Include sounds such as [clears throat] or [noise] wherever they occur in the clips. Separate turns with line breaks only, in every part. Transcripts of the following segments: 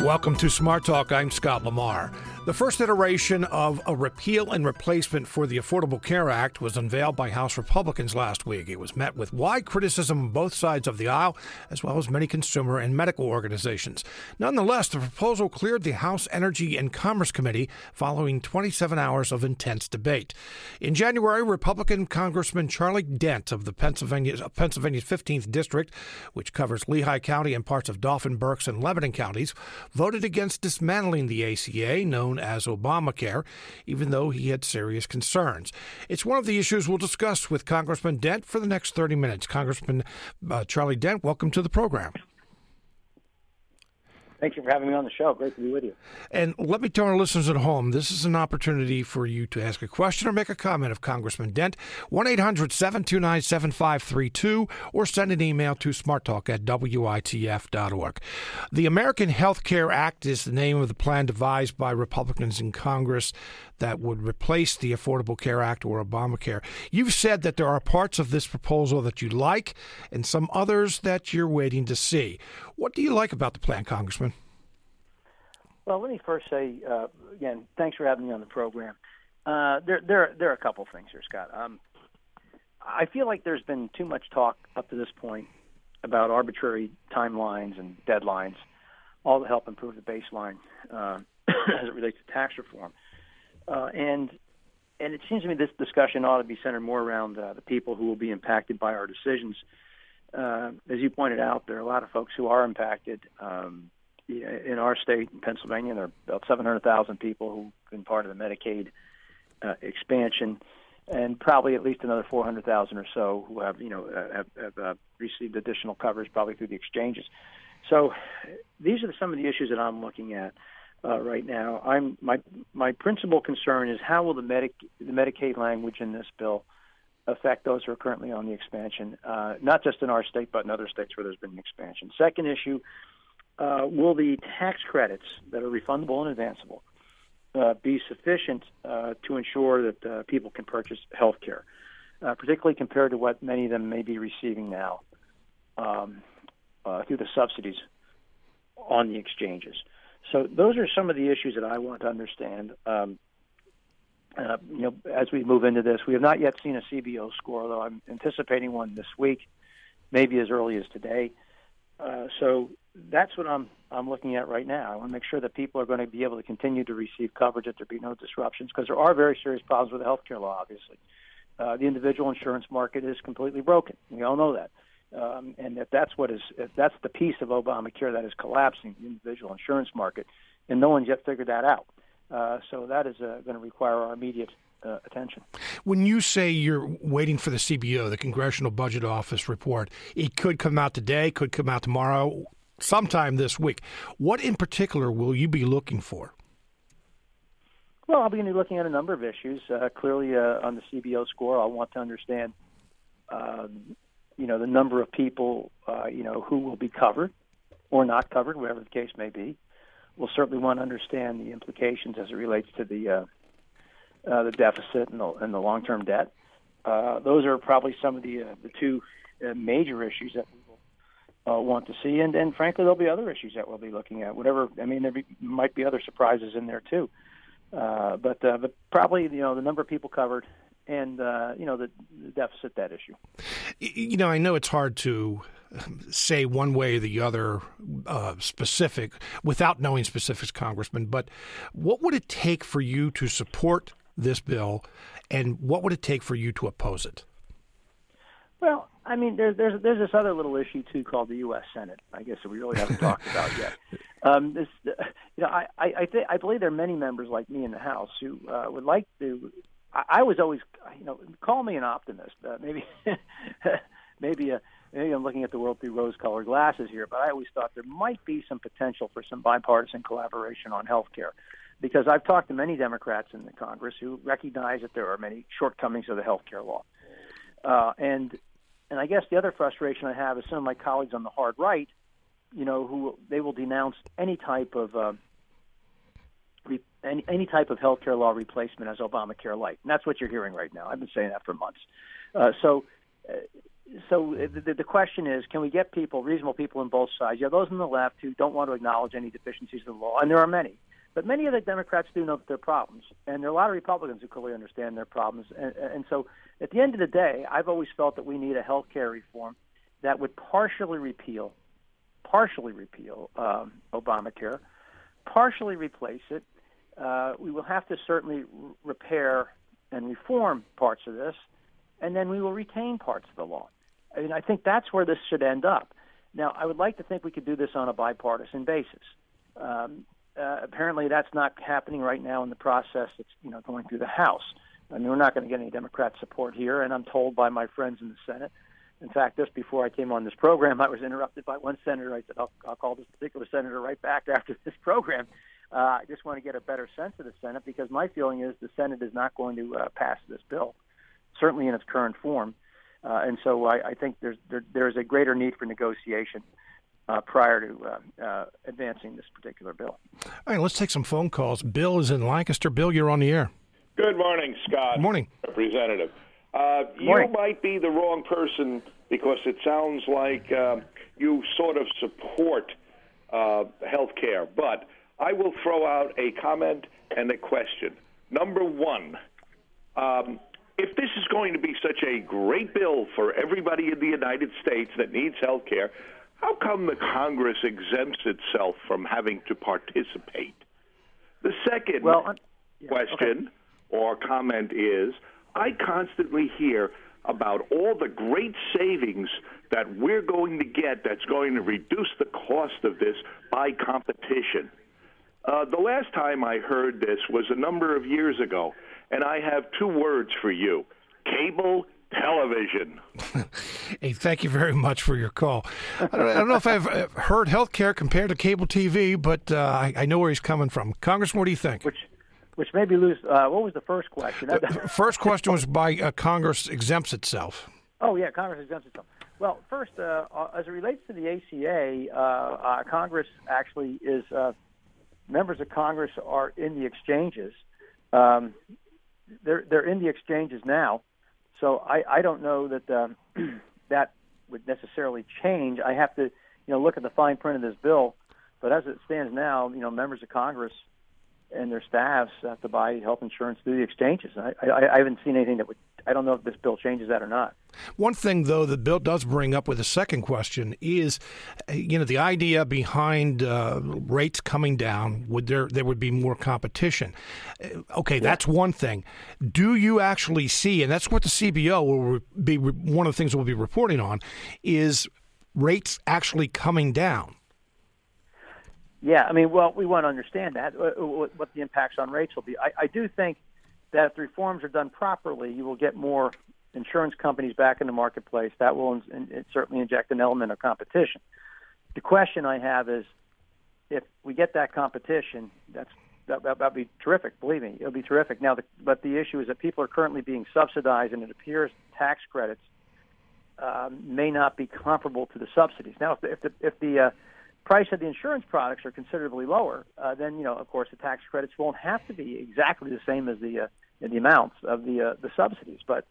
Welcome to Smart Talk. I'm Scott Lamar. The first iteration of a repeal and replacement for the Affordable Care Act was unveiled by House Republicans last week. It was met with wide criticism on both sides of the aisle, as well as many consumer and medical organizations. Nonetheless, the proposal cleared the House Energy and Commerce Committee following 27 hours of intense debate. In January, Republican Congressman Charlie Dent of the Pennsylvania, Pennsylvania's 15th District, which covers Lehigh County and parts of Dauphin, Berks, and Lebanon counties, voted against dismantling the ACA, known as Obamacare, even though he had serious concerns. It's one of the issues we'll discuss with Congressman Dent for the next 30 minutes. Congressman uh, Charlie Dent, welcome to the program.
Thank you for having me on the show. Great to be with you.
And let me tell our listeners at home this is an opportunity for you to ask a question or make a comment of Congressman Dent. 1 800 729 7532 or send an email to smarttalk at WITF.org. The American Health Care Act is the name of the plan devised by Republicans in Congress that would replace the Affordable Care Act or Obamacare. You've said that there are parts of this proposal that you like and some others that you're waiting to see. What do you like about the plan, Congressman?
Well, let me first say uh, again, thanks for having me on the program. Uh, there, there, there are a couple things here, Scott. Um, I feel like there's been too much talk up to this point about arbitrary timelines and deadlines, all to help improve the baseline uh, [coughs] as it relates to tax reform. Uh, and and it seems to me this discussion ought to be centered more around uh, the people who will be impacted by our decisions. Uh, as you pointed out, there are a lot of folks who are impacted. Um, in our state, in Pennsylvania, there are about 700,000 people who've been part of the Medicaid uh, expansion, and probably at least another 400,000 or so who have, you know, uh, have, have uh, received additional coverage, probably through the exchanges. So, these are some of the issues that I'm looking at uh, right now. I'm my my principal concern is how will the Medic the Medicaid language in this bill affect those who are currently on the expansion, uh, not just in our state but in other states where there's been an expansion. Second issue uh, will the tax credits that are refundable and advanceable uh, be sufficient uh, to ensure that uh, people can purchase health care, particularly compared to what many of them may be receiving now um, through the subsidies on the exchanges? So those are some of the issues that I want to understand. Um, uh, you know, as we move into this, we have not yet seen a CBO score, though I'm anticipating one this week, maybe as early as today. Uh, so that's what I'm I'm looking at right now. I want to make sure that people are going to be able to continue to receive coverage, that there be no disruptions, because there are very serious problems with the healthcare law. Obviously, uh, the individual insurance market is completely broken. We all know that, um, and if that's what is if that's the piece of Obamacare that is collapsing the individual insurance market, and no one's yet figured that out. Uh, so that is uh, going to require our immediate uh, attention.
When you say you're waiting for the CBO, the Congressional Budget Office report, it could come out today, could come out tomorrow, sometime this week. What in particular will you be looking for?
Well, I'll be looking at a number of issues. Uh, clearly, uh, on the CBO score, I'll want to understand, um, you know, the number of people, uh, you know, who will be covered or not covered, whatever the case may be. We'll certainly want to understand the implications as it relates to the uh, uh, the deficit and the, and the long-term debt. Uh, those are probably some of the uh, the two uh, major issues that we will uh, want to see, and and frankly, there'll be other issues that we'll be looking at. Whatever, I mean, there be, might be other surprises in there too, uh, but uh, but probably you know the number of people covered and uh, you know the, the deficit debt issue.
You know, I know it's hard to say one way or the other uh, specific without knowing specifics, Congressman. But what would it take for you to support this bill, and what would it take for you to oppose it?
Well, I mean, there's there's there's this other little issue too called the U.S. Senate. I guess that we really haven't talked [laughs] about yet. Um, this, you know, I I I, th- I believe there are many members like me in the House who uh, would like to. I, was always, you know, call me an optimist. Uh, maybe [laughs] maybe a uh, maybe I'm looking at the world through rose-colored glasses here, but I always thought there might be some potential for some bipartisan collaboration on health care because I've talked to many Democrats in the Congress who recognize that there are many shortcomings of the health care law. Uh, and and I guess the other frustration I have is some of my colleagues on the hard right, you know, who they will denounce any type of uh, any, any type of health care law replacement as Obamacare light, and that's what you're hearing right now. I've been saying that for months. Uh, so, uh, so the, the question is, can we get people, reasonable people on both sides? Yeah, those on the left who don't want to acknowledge any deficiencies in the law, and there are many. But many of the Democrats do know are problems, and there are a lot of Republicans who clearly understand their problems. And, and so, at the end of the day, I've always felt that we need a health care reform that would partially repeal, partially repeal um, Obamacare, partially replace it. Uh, we will have to certainly r- repair and reform parts of this, and then we will retain parts of the law. I mean, I think that's where this should end up. Now, I would like to think we could do this on a bipartisan basis. Um, uh, apparently, that's not happening right now in the process that's you know going through the House. I mean, we're not going to get any Democrat support here, and I'm told by my friends in the Senate. In fact, just before I came on this program, [laughs] I was interrupted by one senator. I said, "I'll, I'll call this particular senator right back [laughs] after this program." Uh, I just want to get a better sense of the Senate because my feeling is the Senate is not going to uh, pass this bill, certainly in its current form. Uh, and so I, I think there's there, there's a greater need for negotiation uh, prior to uh, uh, advancing this particular bill.
All right, let's take some phone calls. Bill is in Lancaster. Bill, you're on the air.
Good morning, Scott.
Good morning,
Representative. Uh. You might be the wrong person because it sounds like uh, you sort of support uh, health care, but I will throw out a comment and a question. Number one, um, if this is going to be such a great bill for everybody in the United States that needs health care, how come the Congress exempts itself from having to participate? The second
Well, yeah,
question or comment is I constantly hear about all the great savings that we're going to get that's going to reduce the cost of this by competition. Uh, the last time I heard this was a number of years ago, and I have two words for you cable television. [laughs]
Hey, thank you very much for your call. I don't, I don't know if [laughs] I've uh, heard health care compared to cable TV, but uh, I, I know where he's coming from. Congressman, what do you think?
which which made me lose. Uh, what was the first question?
The First question was by uh, Congress exempts itself.
Oh yeah, Congress exempts itself. Well, first, uh, uh, as it relates to the ACA, uh, uh, Congress actually is uh, members of Congress are in the exchanges. Um, they're they're in the exchanges now, so I, I don't know that um, [clears throat] that would necessarily change. I have to you know look at the fine print of this bill, but as it stands now, you know members of Congress and their staffs have to buy health insurance through the exchanges. I, I, I haven't seen anything that would. I don't know if this bill changes that or not.
One thing, though, the bill does bring up with the second question is, you know, the idea behind uh, rates coming down. Would there there would be more competition? Uh, Okay, that's one thing. Do you actually see, and that's what the CBO will be one of the things we'll be reporting on, is rates actually coming down?
Yeah, I mean, well, we want to understand that uh, what, what the impacts on rates will be. I, I do think that if the reforms are done properly, you will get more insurance companies back in the marketplace. That will in, in, certainly inject an element of competition. The question I have is, if we get that competition, that's that that would be terrific. Believe me, it'll be terrific. Now, the, but the issue is that people are currently being subsidized, and it appears tax credits um, may not be comparable to the subsidies. Now, if the, if the, if the uh, price of the insurance products are considerably lower, uh, then you know, of course, the tax credits won't have to be exactly the same as the uh, the amounts of the uh, the subsidies. But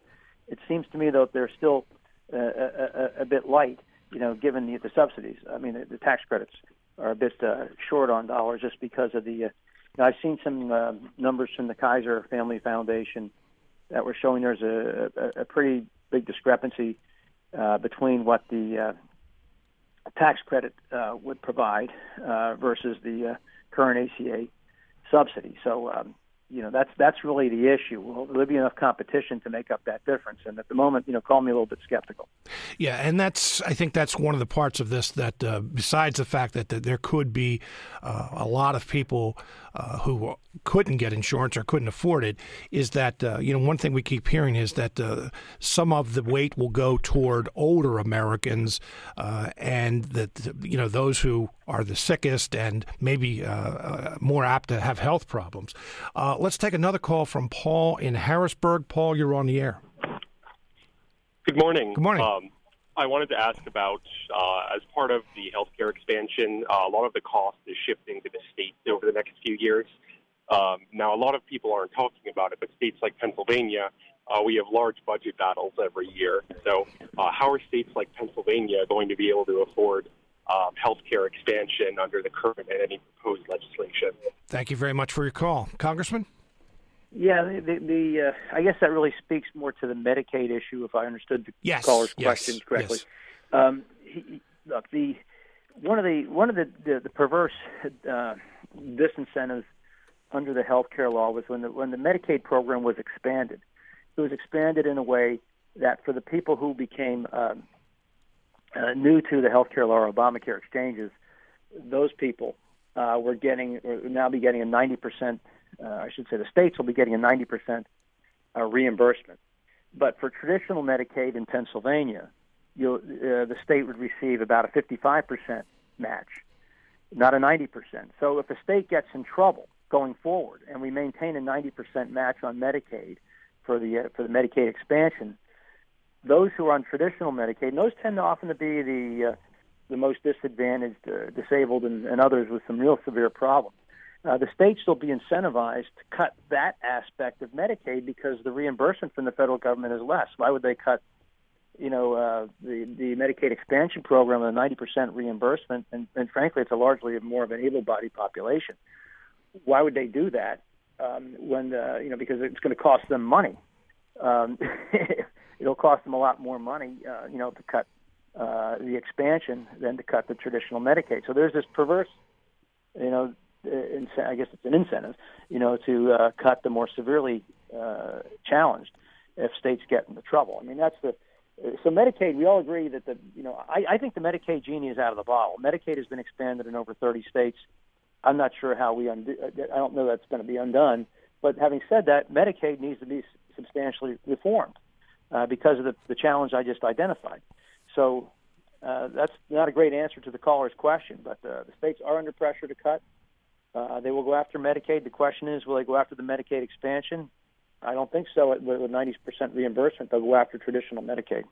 it seems to me though they're still uh, a, a, a bit light, you know, given the, the subsidies. I mean, the, the tax credits are a bit uh, short on dollars just because of the. Uh, you know, I've seen some uh, numbers from the Kaiser Family Foundation that were showing there's a, a, a pretty big discrepancy uh, between what the uh, tax credit uh, would provide uh, versus the uh, current ACA subsidy. So, um, you know, that's that's really the issue. Will there be enough competition to make up that difference? And at the moment, you know, call me a little bit skeptical.
Yeah, and that's I think that's one of the parts of this that uh, besides the fact that, that there could be uh, a lot of people uh, who couldn't get insurance or couldn't afford it is that uh, you know one thing we keep hearing is that uh, some of the weight will go toward older Americans uh, and that you know those who are the sickest and maybe more apt to have health problems. let's take another call from Paul in Harrisburg. Paul, you're on the air.
Good morning.
Good morning.
Um, I wanted to ask about, uh, as part of the healthcare expansion, uh, a lot of the cost is shifting to the states over the next few years. Um, now, a lot of people aren't talking about it, but states like Pennsylvania uh, we have large budget battles every year. So, uh, how are states like Pennsylvania going to be able to afford um, health care expansion under the current and any proposed legislation?
Thank you very much for your call, Congressman.
Yeah, the, the, the uh, I guess that really speaks more to the Medicaid issue, if I understood the
yes,
caller's
yes,
question correctly.
Yes.
Um, he, look, the one of the one of the the, the perverse uh, disincentives under the health care law was when the when the Medicaid program was expanded. It was expanded in a way that for the people who became um, uh, new to the health care law or Obamacare exchanges, those people uh, were getting or now be getting a 90 percent. Uh, I should say the states will be getting a 90 percent uh, reimbursement. But for traditional Medicaid in Pennsylvania, uh, the state would receive about a 55 percent match, not a 90 percent. So if a state gets in trouble going forward, and we maintain a 90 percent match on Medicaid for the uh, for the Medicaid expansion, those who are on traditional Medicaid, those tend to often to be the uh, the most disadvantaged, uh, disabled, and, and others with some real severe problems. Uh, the states will be incentivized to cut that aspect of Medicaid because the reimbursement from the federal government is less. Why would they cut, you know, uh, the the Medicaid expansion program with a 90% reimbursement? And, and frankly, it's a largely more of an able-bodied population. Why would they do that? Um, when uh, you know, because it's going to cost them money. Um, [laughs] it'll cost them a lot more money, uh, you know, to cut uh, the expansion than to cut the traditional Medicaid. So there's this perverse, you know, I guess it's an incentive, you know, to uh, cut the more severely uh, challenged if states get into trouble. I mean, that's the so Medicaid. We all agree that the you know I, I think the Medicaid genie is out of the bottle. Medicaid has been expanded in over 30 states. I'm not sure how we undo. I don't know that's going to be undone. But having said that, Medicaid needs to be substantially reformed uh, because of the, the challenge I just identified. So uh, that's not a great answer to the caller's question, but uh, the states are under pressure to cut. Uh, they will go after Medicaid. The question is, will they go after the Medicaid expansion? I don't think so. With 90% reimbursement, they'll go after traditional Medicaid.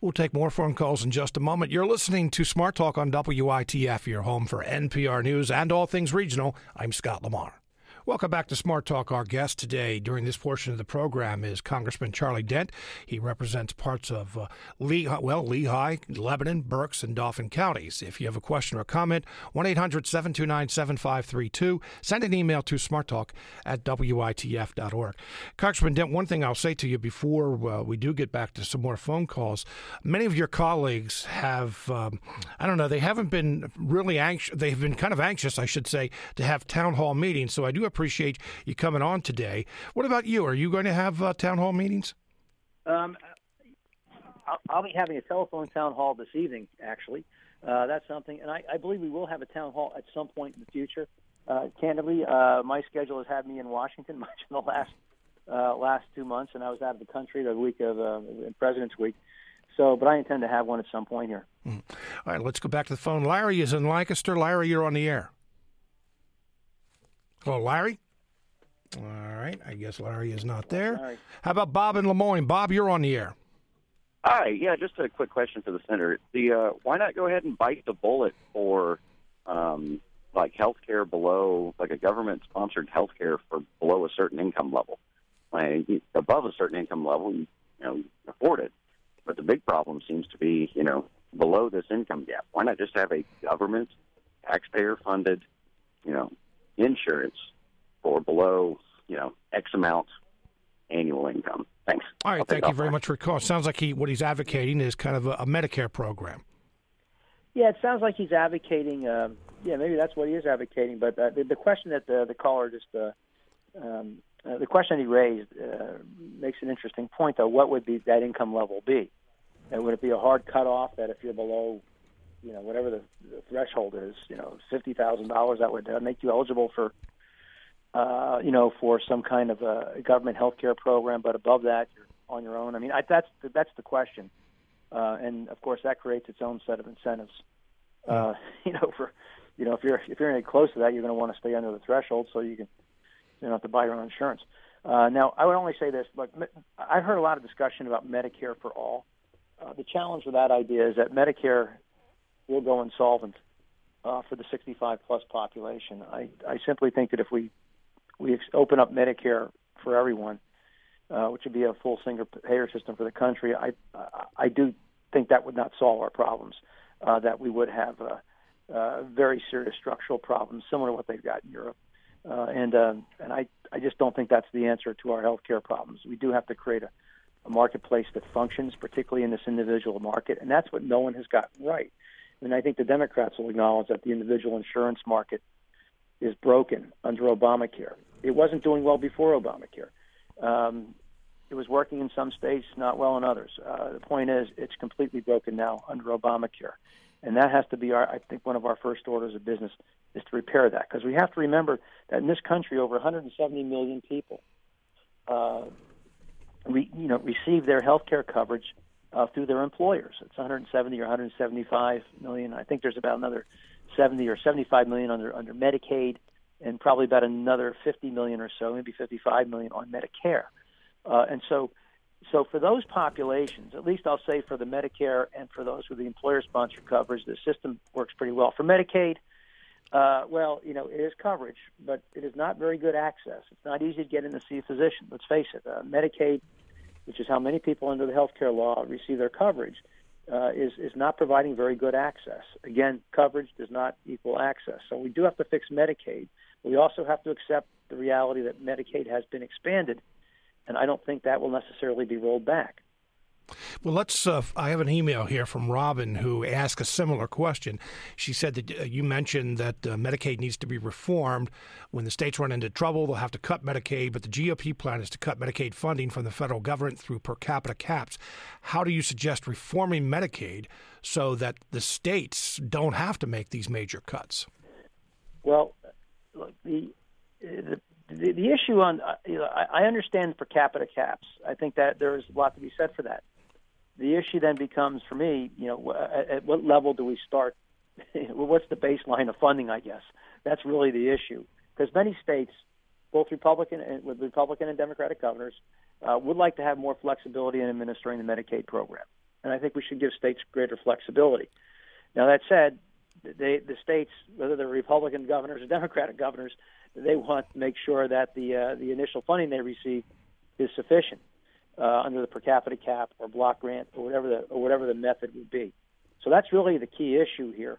We'll take more phone calls in just a moment. You're listening to Smart Talk on WITF, your home for NPR News and all things regional. I'm Scott Lamar. Welcome back to Smart Talk. Our guest today during this portion of the program is Congressman Charlie Dent. He represents parts of uh, Lehigh, well, Lehigh, Lebanon, Berks, and Dauphin counties. If you have a question or a comment, 1 800 729 7532. Send an email to smarttalk at witf.org. Congressman Dent, one thing I'll say to you before uh, we do get back to some more phone calls many of your colleagues have, um, I don't know, they haven't been really anxious, they've been kind of anxious, I should say, to have town hall meetings. So I do appreciate you coming on today. What about you? Are you going to have uh, town hall meetings?
Um, I'll, I'll, be having a telephone town hall this evening, actually. Uh, that's something, and I, I, believe we will have a town hall at some point in the future. Uh, candidly, uh, my schedule has had me in Washington [laughs] much in the last uh, last two months, and I was out of the country the week of uh, President's Week. So, but I intend to have one at some point here.
Mm. All right, let's go back to the phone. Larry is in Lancaster. Larry, you're on the air. Hello, Larry. All right. I guess Larry is not there. How about Bob in Lemoyne? Bob, you're on the air.
Hi. Yeah, just a quick question for the senator. The uh, why not go ahead and bite the bullet for um, like health care below, like a government-sponsored health care for below a certain income level? Like above a certain income level, you, you know, afford it. But the big problem seems to be, you know, below this income gap. Why not just have a government, taxpayer-funded, you know, insurance for below, you know, X amount annual income. Thanks.
All right, thank you very much for call. Sounds like he what he's advocating is kind of a, a Medicare program.
Yeah, it sounds like he's advocating. Uh, yeah, maybe that's what he is advocating. But uh, the, the question that the, the caller just uh, um, uh, the question he raised uh, makes an interesting point, though. What would be that income level be? And would it be a hard cutoff that if you're below you know whatever the, the threshold is, you know, fifty thousand dollars that would uh, make you eligible for, uh, you know, for some kind of a government health care program. But above that, you're on your own. I mean, I, that's that's the question, uh, and of course that creates its own set of incentives. Uh, [laughs] you know, for you know if you're if you're any close to that, you're going to want to stay under the threshold so you can you don't have to buy your own insurance. Uh, now, I would only say this: look, I've heard a lot of discussion about Medicare for all. Uh, the challenge with that idea is that Medicare will go insolvent uh, for the 65 plus population. I, I simply think that if we we open up Medicare for everyone, uh, which would be a full single payer system for the country, I I do think that would not solve our problems. Uh, that we would have uh, uh, very serious structural problems similar to what they've got in Europe. Uh, and um, and I I just don't think that's the answer to our healthcare problems. We do have to create a, a marketplace that functions, particularly in this individual market, and that's what no one has gotten right. And I think the Democrats will acknowledge that the individual insurance market is broken under Obamacare. It wasn't doing well before Obamacare. Um, it was working in some states, not well in others. Uh, the point is, it's completely broken now under Obamacare, and that has to be our, I think, one of our first orders of business is to repair that because we have to remember that in this country, over 170 million people, uh, re, you know, receive their health care coverage uh, through their employers. It's 170 or 175 million. I think there's about another 70 or 75 million under under Medicaid, and probably about another 50 million or so, maybe 55 million on Medicare. Uh, and so, so for those populations, at least I'll say for the Medicare and for those with the employer-sponsored coverage, the system works pretty well. For Medicaid, uh, well, you know, it is coverage, but it is not very good access. It's not easy to get in to see a physician. Let's face it. Uh, Medicaid, which is how many people under the health care law receive their coverage, uh, is is not providing very good access. Again, coverage does not equal access. So we do have to fix Medicaid. We also have to accept the reality that Medicaid has been expanded, and I don't think that will necessarily be rolled back.
Well, let's. Uh, I have an email here from Robin who asked a similar question. She said that uh, you mentioned that uh, Medicaid needs to be reformed. When the states run into trouble, they'll have to cut Medicaid, but the GOP plan is to cut Medicaid funding from the federal government through per capita caps. How do you suggest reforming Medicaid so that the states don't have to make these major cuts?
Well, look, the the, the, the issue on uh, you know, I, I understand per capita caps. I think that there is a lot to be said for that the issue then becomes for me, you know, at, at what level do we start? [laughs] What's the baseline of funding? I guess that's really the issue because many states, both Republican and with Republican and Democratic governors, uh, would like to have more flexibility in administering the Medicaid program, and I think we should give states greater flexibility. Now that said, they, the states, whether they're Republican governors or [laughs] Democratic governors, they want to make sure that the uh, the initial funding they receive is sufficient uh, under the per capita cap or block grant or whatever the or whatever the method would be. So that's really the key issue here.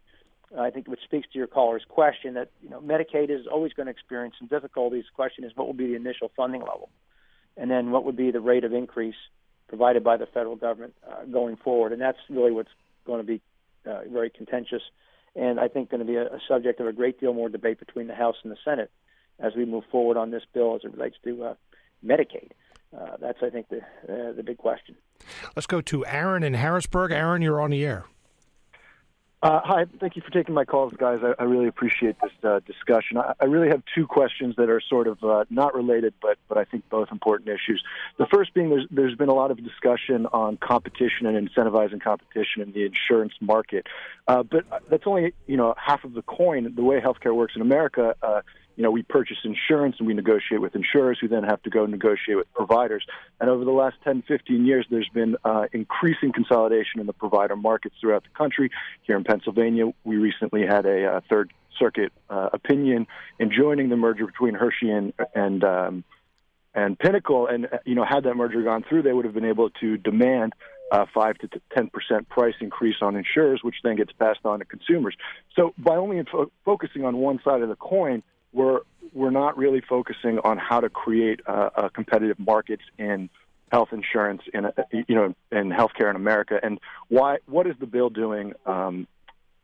I think which speaks to your caller's question that you know Medicaid is always going to experience some difficulties. The question is what will be the initial funding level, and then what would be the rate of increase provided by the federal government uh, going forward, and that's really what's going to be uh, very contentious, and I think going to be a, a subject of a great deal more debate between the House and the Senate as we move forward on this bill as it relates to uh, Medicaid uh, that's I think the uh, the big question.
Let's go to Aaron in Harrisburg. Aaron, you're on the air.
Uh, hi, thank you for taking my calls, guys. I, I really appreciate this uh, discussion. I, I, really have two questions that are sort of uh, not related, but but I think both important issues. The first being there's there's been a lot of discussion on competition and incentivizing competition in the insurance market, uh, but that's only you know half of the coin. The way healthcare works in America uh, you know, we purchase insurance and we negotiate with insurers who then have to go negotiate with providers. And over the last 10, 15 years, there's been uh, increasing consolidation in the provider markets throughout the country. Here in Pennsylvania, we recently had a uh, third circuit uh, opinion in joining the merger between Hershey and, and, um, and Pinnacle. And, uh, you know, had that merger gone through, they would have been able to demand uh, five to ten percent price increase on insurers, which then gets passed on to consumers. So by only fo- focusing on one side of the coin, we're we're not really focusing on how to create a, a competitive markets in health insurance in a, you know in healthcare in America. And why? What is the bill doing, um,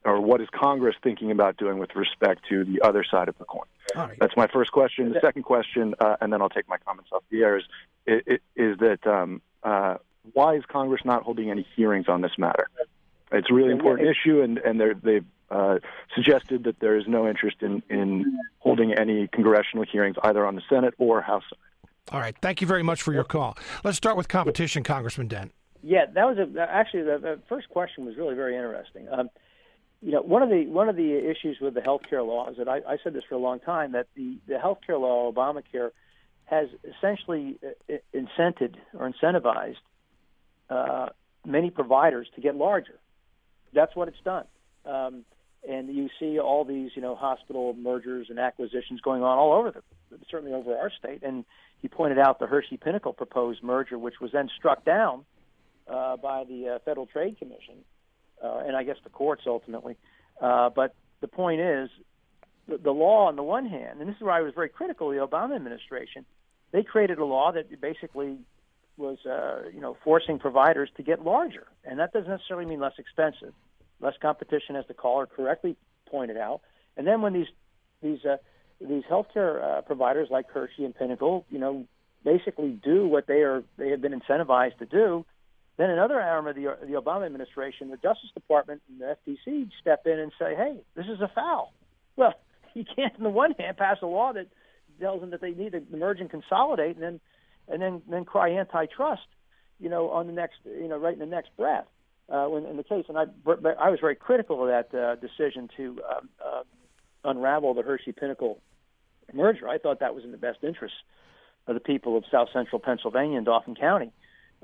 or what is Congress thinking about doing with respect to the other side of the coin? Right. That's my first question. The second question, uh, and then I'll take my comments off the air. Is is, that um, uh, why is Congress not holding any hearings on this matter? It's a really important issue, and and they've uh, suggested that there is no interest in, in holding any congressional hearings either on the Senate or House side.
All right. Thank you very much for your call. Let's start with competition, Congressman Dent.
Yeah, that was a, actually the, the first question was really very interesting. Um, you know, one of the one of the issues with the health care law is that I, I said this for a long time that the the health care law, Obamacare, has essentially uh, incented or incentivized uh, many providers to get larger. That's what it's done. Um, and you see all these, you know, hospital mergers and acquisitions going on all over the certainly over our state. And he pointed out the Hershey Pinnacle proposed merger, which was then struck down uh, by the uh, Federal Trade Commission, uh, and I guess the courts ultimately. Uh, but the point is, the, the law on the one hand, and this is where I was very critical of the Obama administration, they created a law that basically was, uh, you know, forcing providers to get larger, and that doesn't necessarily mean less expensive, less competition, as the caller correctly pointed out. And then when these these uh, these healthcare uh, providers like Hershey and Pinnacle, you know, basically do what they are they have been incentivized to do, then another arm of the the Obama administration, the Justice Department and the FTC step in and say, "Hey, this is a foul." Well, [laughs] you can't, on the one hand, pass a law that tells them that they need to merge and consolidate, and then and then then cry antitrust, you know, on the next, you know, right in the next breath. Uh, when in the case, and I I was very critical of that uh, decision to um, uh, unravel the Hershey Pinnacle merger. I thought that was in the best interest of the people of South Central Pennsylvania and Dauphin County.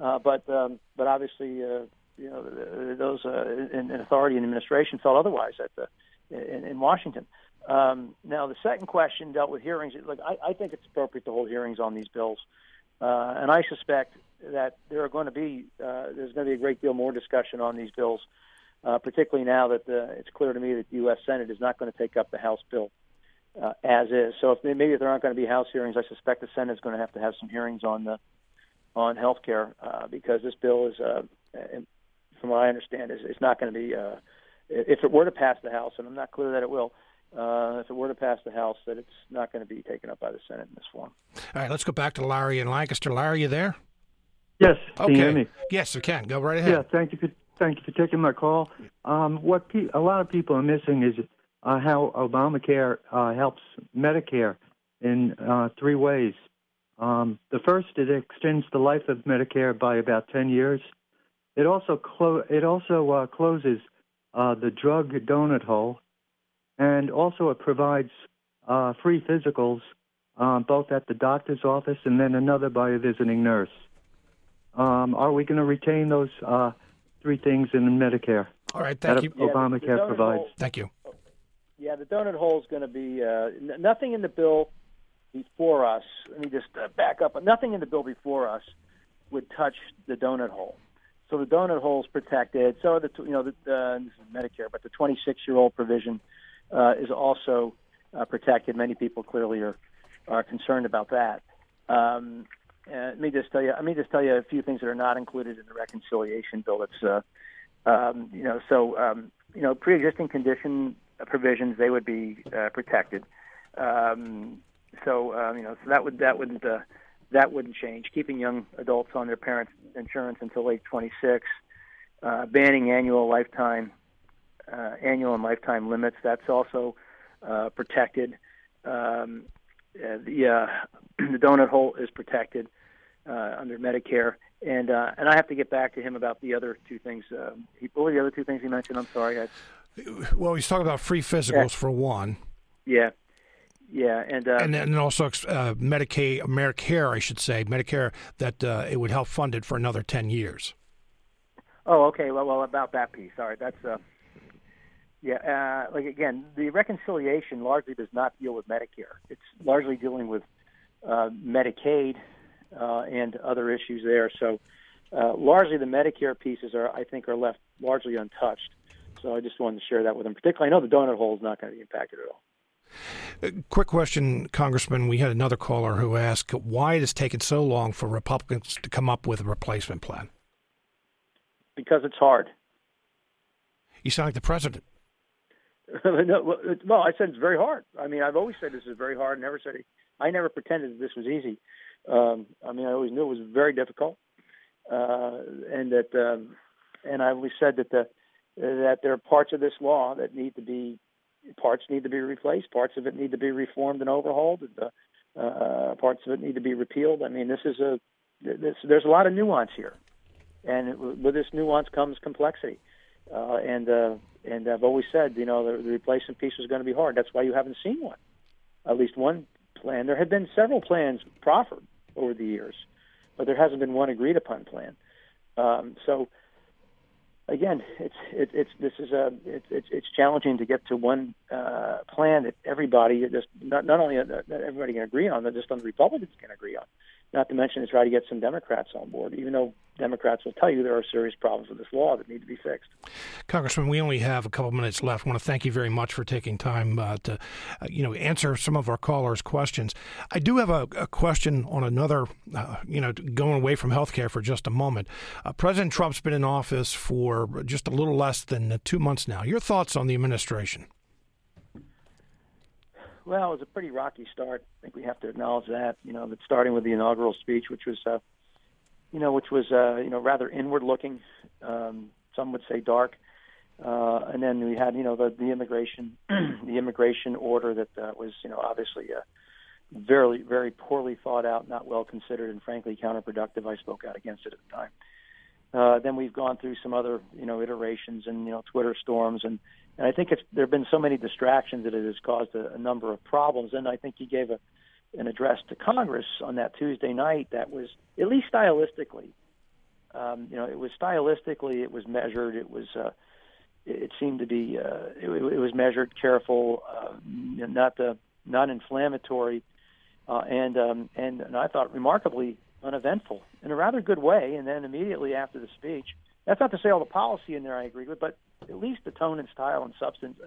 Uh, but um, but obviously, uh, you know, those uh, in, in authority and administration felt otherwise at the in, in Washington. Um, now, the second question dealt with hearings. Look, I, I think it's appropriate to hold hearings on these bills, uh, and I suspect that there are going to be uh, there's going to be a great deal more discussion on these bills, uh, particularly now that the, it's clear to me that the U.S. Senate is not going to take up the House bill uh, as is. So if maybe if there aren't going to be House hearings, I suspect the Senate is going to have to have some hearings on the on health care uh, because this bill is, uh, from what I understand, is, is not going to be. Uh, if it were to pass the House, and I'm not clear that it will, uh, if it were to pass the House, that it's not going to be taken up by the Senate in this form.
All right, let's go back to Larry in Lancaster. Larry, you there?
Yes.
Okay.
Can you hear me?
Yes, I can. Go right ahead.
Yeah. Thank you for thank you for taking my call. Um, what pe- a lot of people are missing is uh, how Obamacare uh, helps Medicare in uh, three ways. Um, the first, it extends the life of Medicare by about 10 years. It also clo- it also uh, closes uh, the drug donut hole, and also it provides uh, free physicals um, both at the doctor's office and then another by a visiting nurse. Um, are we going to retain those uh, three things in Medicare?
All right, thank
that
you.
Obamacare
yeah,
provides.
Hole,
thank you.
Yeah, the donut hole is going to be uh, n- nothing in the bill before us. Let me just uh, back up. Nothing in the bill before us would touch the donut hole. So the donut hole is protected. So the you know the, uh, this is Medicare, but the 26 year old provision uh, is also uh, protected. Many people clearly are are concerned about that. Um, uh, let me just tell you. Let me just tell you a few things that are not included in the reconciliation bill. It's uh, um, you know so um, you know pre-existing condition provisions they would be uh, protected. Um, so um, you know so that would that would uh, that wouldn't change. Keeping young adults on their parents' insurance until age 26, uh, banning annual lifetime uh, annual and lifetime limits. That's also uh, protected. Um, uh, the uh, [clears throat] the donut hole is protected uh, under Medicare, and uh, and I have to get back to him about the other two things. He, what were the other two things he mentioned? I'm sorry. I,
Well, he's talking about free physicals
Yeah.
for one,
yeah, yeah, and uh,
and then also uh, Medicaid, Medicare, I should say, Medicare that uh, it would help fund it for another ten years.
Oh, okay. Well, well, about that piece. All right, that's uh, yeah. Uh, like again, the reconciliation largely does not deal with Medicare. It's largely dealing with uh, Medicaid uh, and other issues there. So, uh, largely the Medicare pieces are, I think, are left largely untouched. So, I just wanted to share that with them. Particularly, I know the donut hole is not going to be impacted at all.
Uh, quick question, Congressman. We had another caller who asked why it has taken so long for Republicans to come up with a replacement plan.
Because it's hard.
You sound like the president. [laughs]
no, well, I said it's very hard. I mean, I've always said this is very hard. Never said it, I never pretended that this was easy. Um, I mean, I always knew it was very difficult, uh, and that, um, and I always said that the that there are parts of this law that need to be parts need to be replaced, parts of it need to be reformed and overhauled, and the, uh, parts of it need to be repealed. I mean, this is a this, there's a lot of nuance here, and with this nuance comes complexity. Uh, and uh, and I've always said, you know, the, the replacement piece was going to be hard. That's why you haven't seen one, at least one plan. There have been several plans proffered over the years, but there hasn't been one agreed upon plan. Um, so, again, it's it, it's this is a it's it's, it's challenging to get to one uh, plan that everybody just not not only that everybody can agree on, but just on the Republicans can agree on. Not to mention to try to get some Democrats on board, even though Democrats will tell you there are serious problems with this law that need to be fixed.
Congressman, we only have a couple minutes left. I want to thank you very much for taking time uh, to, uh, you know, answer some of our callers' questions. I do have a, a question on another, uh, you know, going away from healthcare for just a moment. Uh, President Trump's been in office for just a little less than two months now. Your thoughts on the administration?
Well, it was a pretty rocky start. I think we have to acknowledge that. You know, that starting with the inaugural speech, which was, uh, you know, which was, uh, you know, rather inward-looking. Um, some would say dark. Uh, and then we had, you know, the, the immigration, [clears throat] the immigration order that uh, was, you know, obviously uh, very, very poorly thought out, not well considered, and frankly counterproductive. I spoke out against it at the time. Uh, then we've gone through some other, you know, iterations and you know Twitter storms, and and I think it's there have been so many distractions that it has caused a, a number of problems. And I think he gave a an address to Congress on that Tuesday night that was at least stylistically, um, you know, it was stylistically, it was measured, it was. Uh, it seemed to be uh, it, it was measured, careful, uh, not the not inflammatory, uh, and um, and and I thought remarkably uneventful in a rather good way. And then immediately after the speech, that's not to say all the policy in there I agreed with, but at least the tone and style and substance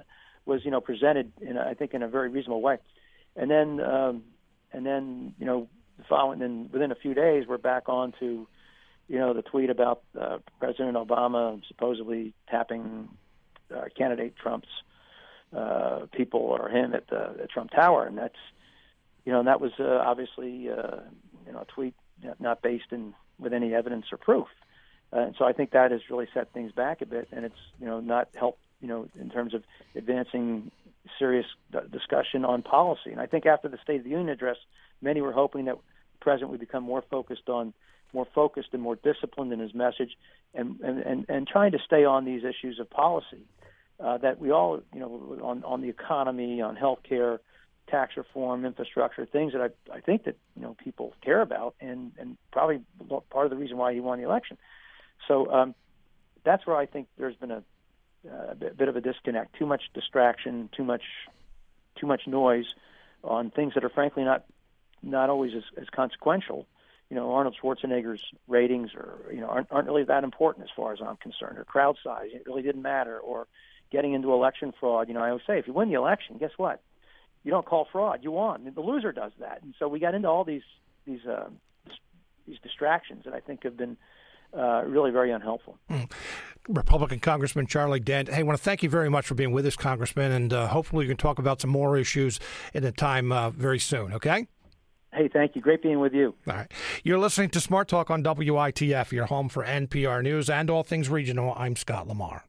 was you know presented in I think in a very reasonable way. And then um, and then you know following then within a few days we're back on to you know the tweet about uh, President Obama supposedly tapping uh, candidate Trump's uh, people or him at the at Trump Tower, and that's you know and that was uh, obviously uh, you know a tweet not based in with any evidence or proof. Uh, and so I think that has really set things back a bit, and it's you know not helped you know in terms of advancing serious d- discussion on policy. And I think after the State of the Union address, many were hoping that the president would become more focused on more focused and more disciplined in his message, and and and, and trying to stay on these issues of policy uh, that we all you know on on the economy, on health care, tax reform, infrastructure, things that I, I think that you know people care about, and and probably part of the reason why he won the election. So um, that's where I think there's been a, a bit of a disconnect. Too much distraction, too much too much noise on things that are frankly not not always as, as consequential. You know, Arnold Schwarzenegger's ratings are you know aren't, aren't really that important as far as I'm concerned, or crowd size. It really didn't matter, or getting into election fraud. You know, I always say if you win the election, guess what? you don't call fraud. You won. The loser does that. And so we got into all these these uh, these distractions that I think have been uh, really very unhelpful. Mm.
Republican Congressman Charlie Dent. Hey, I want to thank you very much for being with us, Congressman, and uh, hopefully we can talk about some more issues in a time uh, very soon. Okay.
Hey, thank you. Great being with you.
All right. You're listening to Smart Talk on WITF, your home for NPR News and all things regional. I'm Scott Lamar.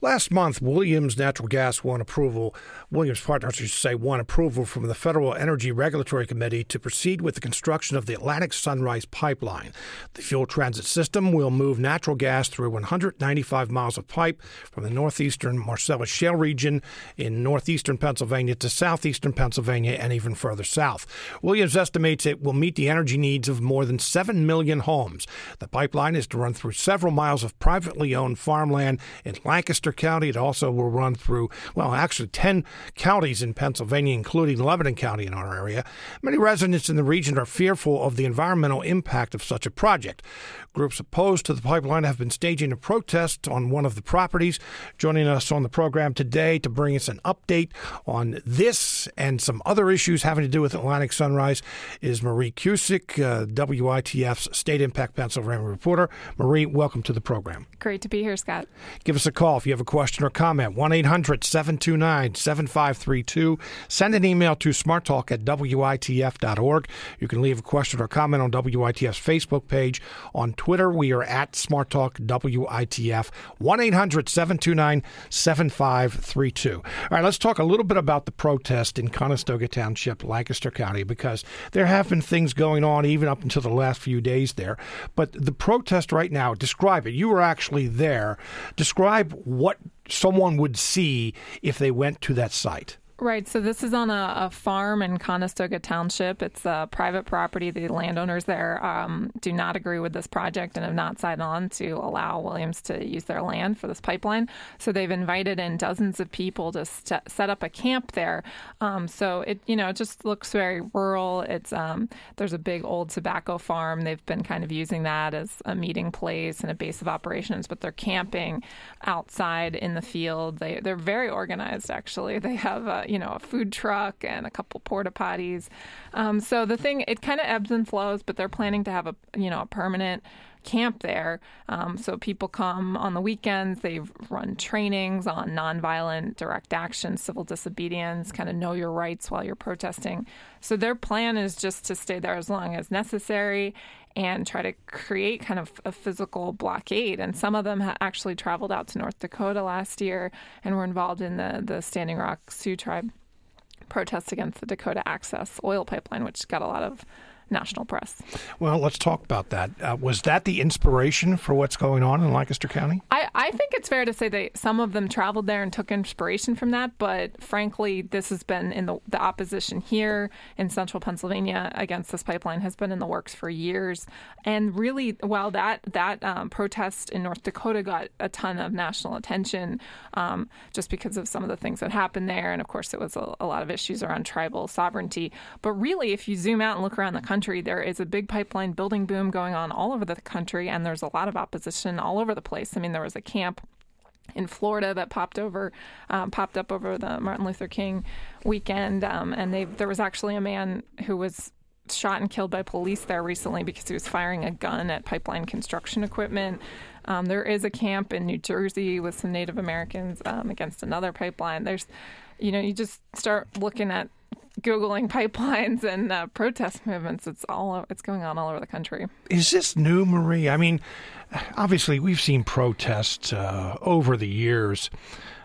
Last month, Williams Natural Gas won approval, Williams Partners, I should say, won approval from the Federal Energy Regulatory Committee to proceed with the construction of the Atlantic Sunrise Pipeline. The fuel transit system will move natural gas through 195 miles of pipe from the northeastern Marcellus Shale region in northeastern Pennsylvania to southeastern Pennsylvania and even further south. Williams estimates it will meet the energy needs of more than 7 million homes. The pipeline is to run through several miles of privately owned farmland in Lancaster. County. It also will run through, well, actually 10 counties in Pennsylvania, including Lebanon County in our area. Many residents in the region are fearful of the environmental impact of such a project. Groups opposed to the pipeline have been staging a protest on one of the properties. Joining us on the program today to bring us an update on this and some other issues having to do with Atlantic Sunrise is Marie Cusick, uh, WITF's State Impact Pennsylvania reporter. Marie, welcome to the program.
Great to be here, Scott.
Give us a call if you have a question or comment. 1 800 729 7532. Send an email to smarttalk at WITF.org. You can leave a question or comment on WITF's Facebook page. On Twitter, we are at SmartTalk WITF. 1 800 729 7532. All right, let's talk a little bit about the protest in Conestoga Township, Lancaster County, because there have been things going on even up until the last few days there. But the protest right now, describe it. You were actually there. Describe what someone would see if they went to that site?
Right. So this is on a, a farm in Conestoga Township. It's a private property. The landowners there um, do not agree with this project and have not signed on to allow Williams to use their land for this pipeline. So they've invited in dozens of people to st- set up a camp there. Um, so it you know it just looks very rural. It's um, there's a big old tobacco farm. They've been kind of using that as a meeting place and a base of operations, but they're camping outside in the field. They they're very organized actually. They have uh, you know, a food truck and a couple porta potties. Um, so the thing, it kind of ebbs and flows, but they're planning to have a, you know, a permanent camp there. Um, so people come on the weekends. They run trainings on nonviolent direct action, civil disobedience, kind of know your rights while you're protesting. So their plan is just to stay there as long as necessary and try to create kind of a physical blockade. And some of them ha- actually traveled out to North Dakota last year and were involved in the, the Standing Rock Sioux Tribe protests against the Dakota Access oil pipeline, which got a lot of national press.
Well, let's talk about that. Uh, was that the inspiration for what's going on in Lancaster County?
I, I think it's fair to say that some of them traveled there and took inspiration from that, but frankly, this has been in the, the opposition here in central Pennsylvania against this pipeline has been in the works for years. And really, while that, that um, protest in North Dakota got a ton of national attention um, just because of some of the things that happened there, and of course, it was a, a lot of issues around tribal sovereignty. But really, if you zoom out and look around the country, country. There is a big pipeline building boom going on all over the country, and there's a lot of opposition all over the place. I mean, there was a camp in Florida that popped over, um, popped up over the Martin Luther King weekend, um, and they there was actually a man who was shot and killed by police there recently because he was firing a gun at pipeline construction equipment. Um, there is a camp in New Jersey with some Native Americans um, against another pipeline. There's, you know, you just start looking at googling pipelines and uh, protest movements. It's all it's going on all over the country.
Is this new, Marie? I mean, obviously we've seen protests uh, over the years.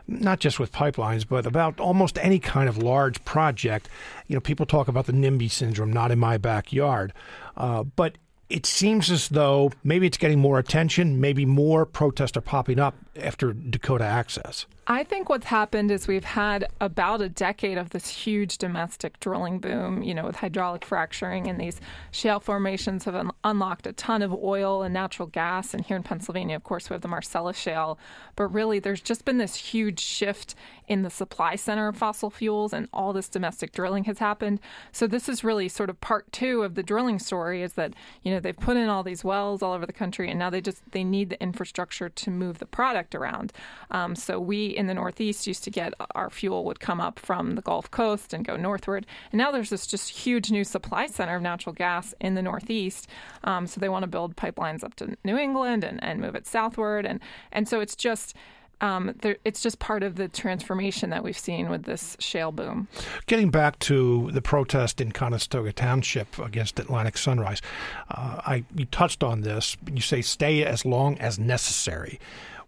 Not just with pipelines, but about almost any kind of large project. You know, people talk about the NIMBY syndrome, not in my backyard. Uh, but it seems as though maybe it's getting more attention, maybe more protests are popping up after Dakota Access.
I think what's happened is we've had about a decade of this huge domestic drilling boom, you know, with hydraulic fracturing, and these shale formations have un- unlocked a ton of oil and natural gas. And here in Pennsylvania, of course, we have the Marcellus Shale. But really, there's just been this huge shift in the supply center of fossil fuels, and all this domestic drilling has happened. So this is really sort of part two of the drilling story: is that you know they've put in all these wells all over the country, and now they just they need the infrastructure to move the product around. Um, so we in the Northeast used to get our fuel would come up from the Gulf Coast and go northward. And now there's this just huge new supply center of natural gas in the Northeast. Um, so they want to build pipelines up to New England and, and move it southward. And, and so it's just. Um, it's just part of the transformation that we've seen with this shale boom.
Getting back to the protest in Conestoga Township against Atlantic Sunrise, uh, I you touched on this. You say stay as long as necessary.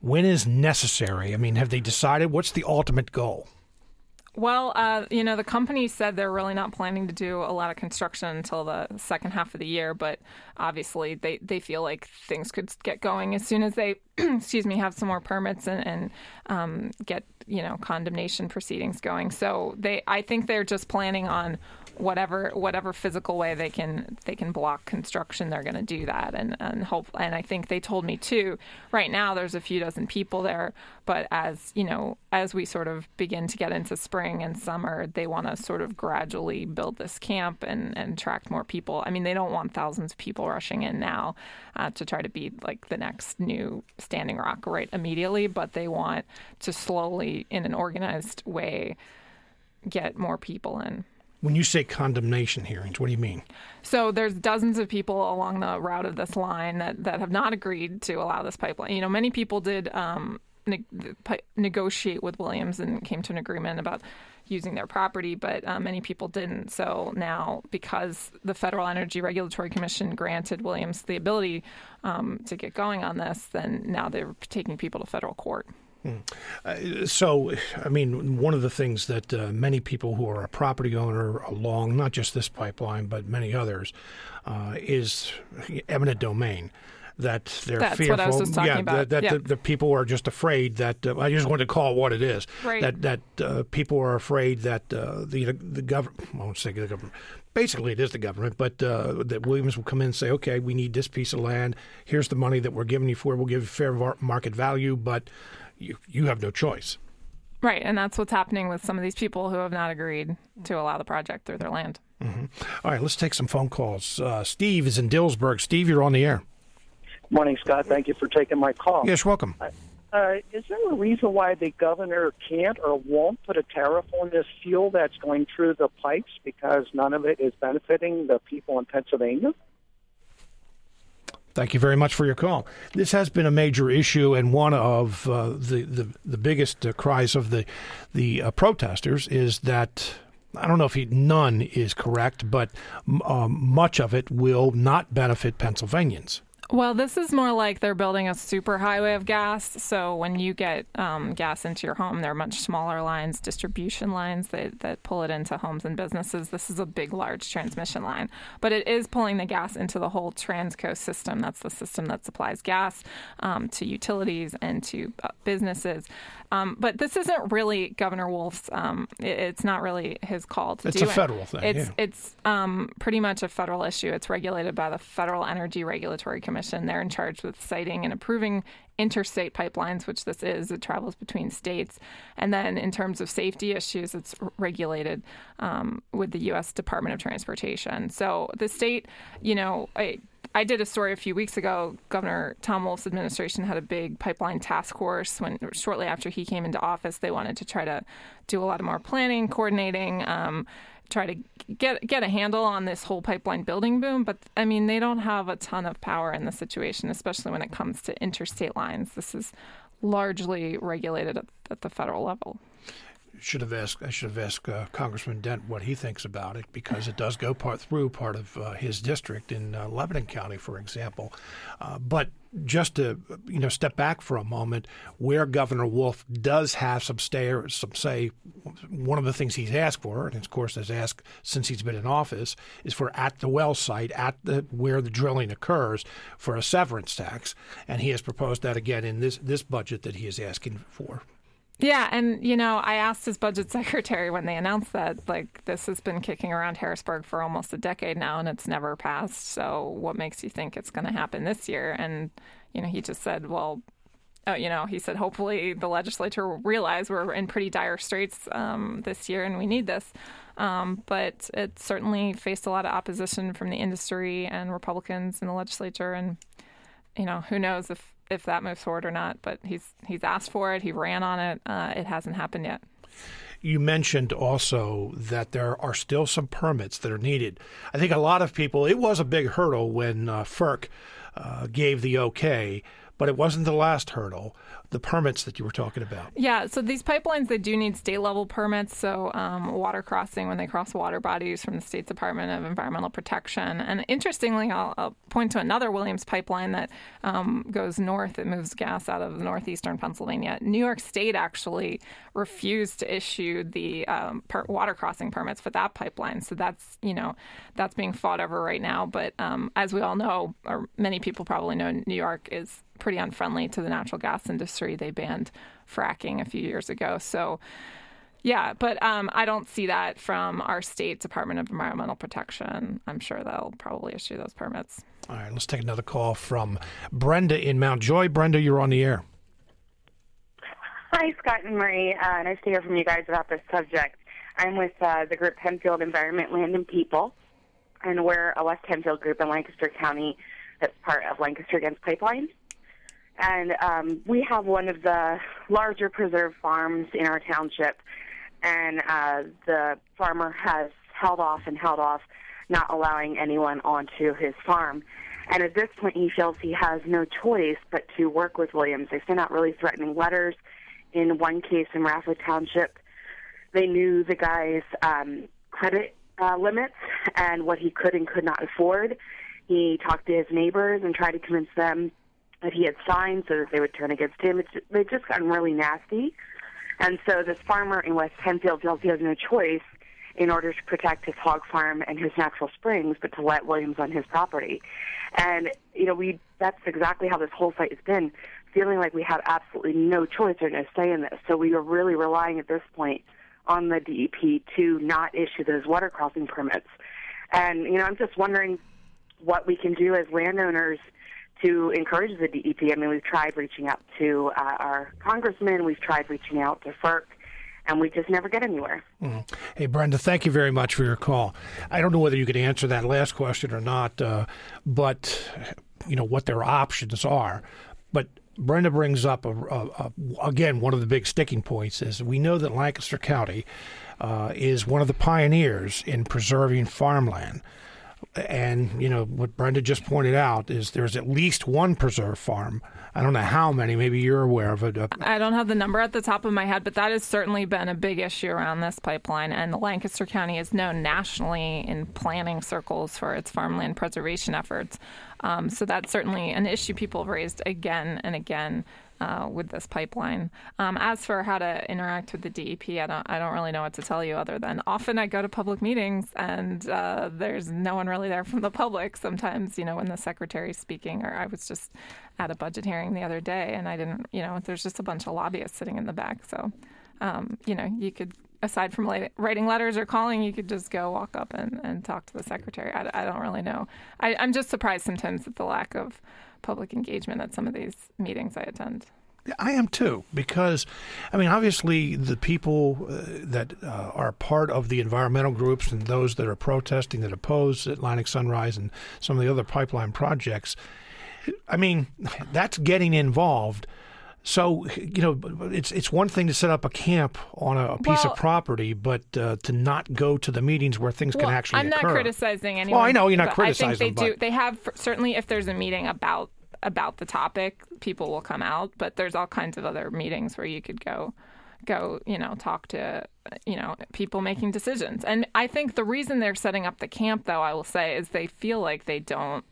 When is necessary? I mean, have they decided what's the ultimate goal?
Well, uh, you know, the company said they're really not planning to do a lot of construction until the second half of the year, but obviously they, they feel like things could get going as soon as they, [clears throat] excuse me, have some more permits and, and um, get, you know, condemnation proceedings going. So they, I think they're just planning on whatever whatever physical way they can they can block construction they're going to do that. And and hope and I think they told me too right now there's a few dozen people there but as you know as we sort of begin to get into spring and summer they want to sort of gradually build this camp and and attract more people. I mean they don't want thousands of people rushing in now uh, to try to be like the next new Standing Rock right immediately but they want to slowly in an organized way get more people in
when you say condemnation hearings, what do you mean?
So there's dozens of people along the route of this line that, that have not agreed to allow this pipeline. You know, many people did um, ne- negotiate with Williams and came to an agreement about using their property, but uh, many people didn't. So now, because the Federal Energy Regulatory Commission granted Williams the ability um, to get going on this, then now they're taking people to federal court.
Uh, so, I mean, one of the things that uh, many people who are a property owner along not just this pipeline but many others uh, is eminent domain. that they're
That's
fearful.
what I was just
yeah,
about.
that, that
Yeah.
the, the people are just afraid that uh, I just want to call it what it is.
Right.
That that uh, people are afraid that uh, the the government. I won't say the government. Basically, it is the government, but uh, that Williams will come in and say, "Okay, we need this piece of land. Here's the money that we're giving you for. it. We'll give you fair market value, but you you have no choice."
Right, and that's what's happening with some of these people who have not agreed to allow the project through their land.
All right, let's take some phone calls. Uh, Steve is in Dillsburg. Steve, you're on the air.
Morning, Scott. Thank you for taking my call.
Yes, welcome.
Uh, is there a reason why the governor can't or won't put a tariff on this fuel that's going through the pipes because none of it is benefiting the people in Pennsylvania?
Thank you very much for your call. This has been a major issue and one of uh, the, the the biggest uh, cries of the the uh, protesters is that I don't know if he, none is correct, but um, much of it will not benefit Pennsylvanians.
Well, this is more like they're building a super highway of gas. So when you get um, gas into your home, there are much smaller lines, distribution lines that, that pull it into homes and businesses. This is a big, large transmission line, but it is pulling the gas into the whole Transco system. That's the system that supplies gas um, to utilities and to uh, businesses. Um, but this isn't really Governor Wolf's. Um, it, it's not really his call to
It's
do
a
it.
federal thing,
It's
yeah.
it's um, pretty much a federal issue. It's regulated by the Federal Energy Regulatory Commission. They're in charge with siting and approving interstate pipelines, which this is. It travels between states. And then in terms of safety issues, it's regulated um, with the U.S. Department of Transportation. So the state, you know, I, I did a story a few weeks ago. Governor Tom Wolf's administration had a big pipeline task force when shortly after he came into office, they wanted to try to do a lot of more planning, coordinating, um, try to get get a handle on this whole pipeline building boom. But I mean, they don't have a ton of power in the situation, especially when it comes to interstate lines. This is largely regulated at, at the federal level.
Should have asked. I should have asked uh, Congressman Dent what he thinks about it because it does go part through part of uh, his district in uh, Lebanon County, for example. Uh, but just to you know step back for a moment, where Governor Wolf does have some stay, some say, one of the things he's asked for, and of course has asked since he's been in office, is for at the well site, at the where the drilling occurs, for a severance tax, and he has proposed that again in this this budget that he is asking for.
Yeah, and you know, I asked his budget [laughs] secretary when they announced that, like, this has been kicking around Harrisburg for almost a decade now, and it's never passed. So, what makes you think it's going to happen this year? And you know, he just said, well. Uh, you know, he said, hopefully the legislature will realize we're in pretty dire straits um, this year and we need this. Um, but it certainly faced a lot of opposition from the industry and Republicans in the legislature. And, you know, who knows if if that moves forward or not. But he's he's asked for it. He ran on it. Uh, it hasn't happened yet.
You mentioned also that there are still some permits that are needed. I think a lot of people. It was a big hurdle when uh, FERC uh, gave the okay, but it wasn't the last hurdle. The permits that you were talking about.
Yeah, so these pipelines they do need state level permits. So um, water crossing when they cross water bodies from the state Department of Environmental Protection. And interestingly, I'll, I'll point to another Williams pipeline that um, goes north. It moves gas out of northeastern Pennsylvania. New York State actually refused to issue the um, per- water crossing permits for that pipeline. So that's you know that's being fought over right now. But um, as we all know, or many people probably know, New York is pretty unfriendly to the natural gas industry. They banned fracking a few years ago. So, yeah, but um, I don't see that from our state Department of Environmental Protection. I'm sure they'll probably issue those permits.
All right, let's take another call from Brenda in Mount Joy. Brenda, you're on the air.
Hi, Scott and Marie. Uh, nice to hear from you guys about this subject. I'm with uh, the group Hempfield Environment, Land, and People, and we're a West Hempfield group in Lancaster County that's part of Lancaster Against Pipeline. And um, we have one of the larger preserve farms in our township, and uh, the farmer has held off and held off, not allowing anyone onto his farm. And at this point, he feels he has no choice but to work with Williams. They sent out really threatening letters. In one case in Rapho Township, they knew the guy's um, credit uh, limits and what he could and could not afford. He talked to his neighbors and tried to convince them that he had signed so that they would turn against him. It's, they've just gotten really nasty. And so this farmer in West Hempfield feels he has no choice in order to protect his hog farm and his natural springs, but to let Williams on his property. And you know, we that's exactly how this whole site has been, feeling like we have absolutely no choice or no say in this. So we are really relying at this point on the DEP to not issue those water crossing permits. And you know, I'm just wondering what we can do as landowners to encourage the DEP. I mean, we've tried reaching out to uh, our congressman, we've tried reaching out to FERC, and we just never get anywhere.
Mm. Hey, Brenda, thank you very much for your call. I don't know whether you could answer that last question or not, uh, but you know what their options are. But Brenda brings up a, a, a, again one of the big sticking points is we know that Lancaster County uh, is one of the pioneers in preserving farmland. And you know what Brenda just pointed out is there's at least one preserve farm. I don't know how many. Maybe you're aware of it.
I don't have the number at the top of my head, but that has certainly been a big issue around this pipeline. And Lancaster County is known nationally in planning circles for its farmland preservation efforts. Um, so that's certainly an issue people have raised again and again uh, with this pipeline. Um, as for how to interact with the DEP, I don't, I don't really know what to tell you other than often I go to public meetings and uh, there's no one really there from the public. Sometimes, you know, when the secretary's speaking, or I was just at a budget hearing the other day and I didn't, you know, there's just a bunch of lobbyists sitting in the back. So, um, you know, you could aside from writing letters or calling, you could just go walk up and, and talk to the secretary. I, I don't really know. I, am just surprised sometimes at the lack of public engagement at some of these meetings I attend.
I am too, because, I mean, obviously the people uh, that uh, are part of the environmental groups and those that are protesting that oppose Atlantic Sunrise and some of the other pipeline projects, I mean, that's getting involved. So you know, it's it's one thing to set up a camp on a, a piece well, of property, but uh, to not go to the meetings where things
well,
can actually
I'm
occur.
I'm not criticizing anyone.
Well, I know you're not criticizing.
I think
they
do. They have certainly if there's a meeting about about the topic, people will come out. But there's all kinds of other meetings where you could go go, you know, talk to, you know, people making decisions. And I think the reason they're setting up the camp, though, I will say, is they feel like they don't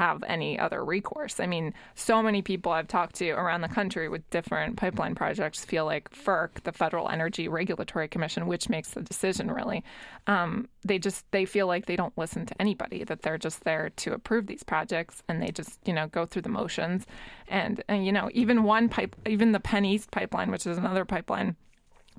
have any other recourse. I mean, so many people I've talked to around the country with different pipeline projects feel like FERC, the Federal Energy Regulatory Commission, which makes the decision really, um, they just they feel like they don't listen to anybody. That they're just there to approve these projects, and they just you know go through the motions. And, and you know, even one pipe, even the Penn East pipeline, which is another pipeline.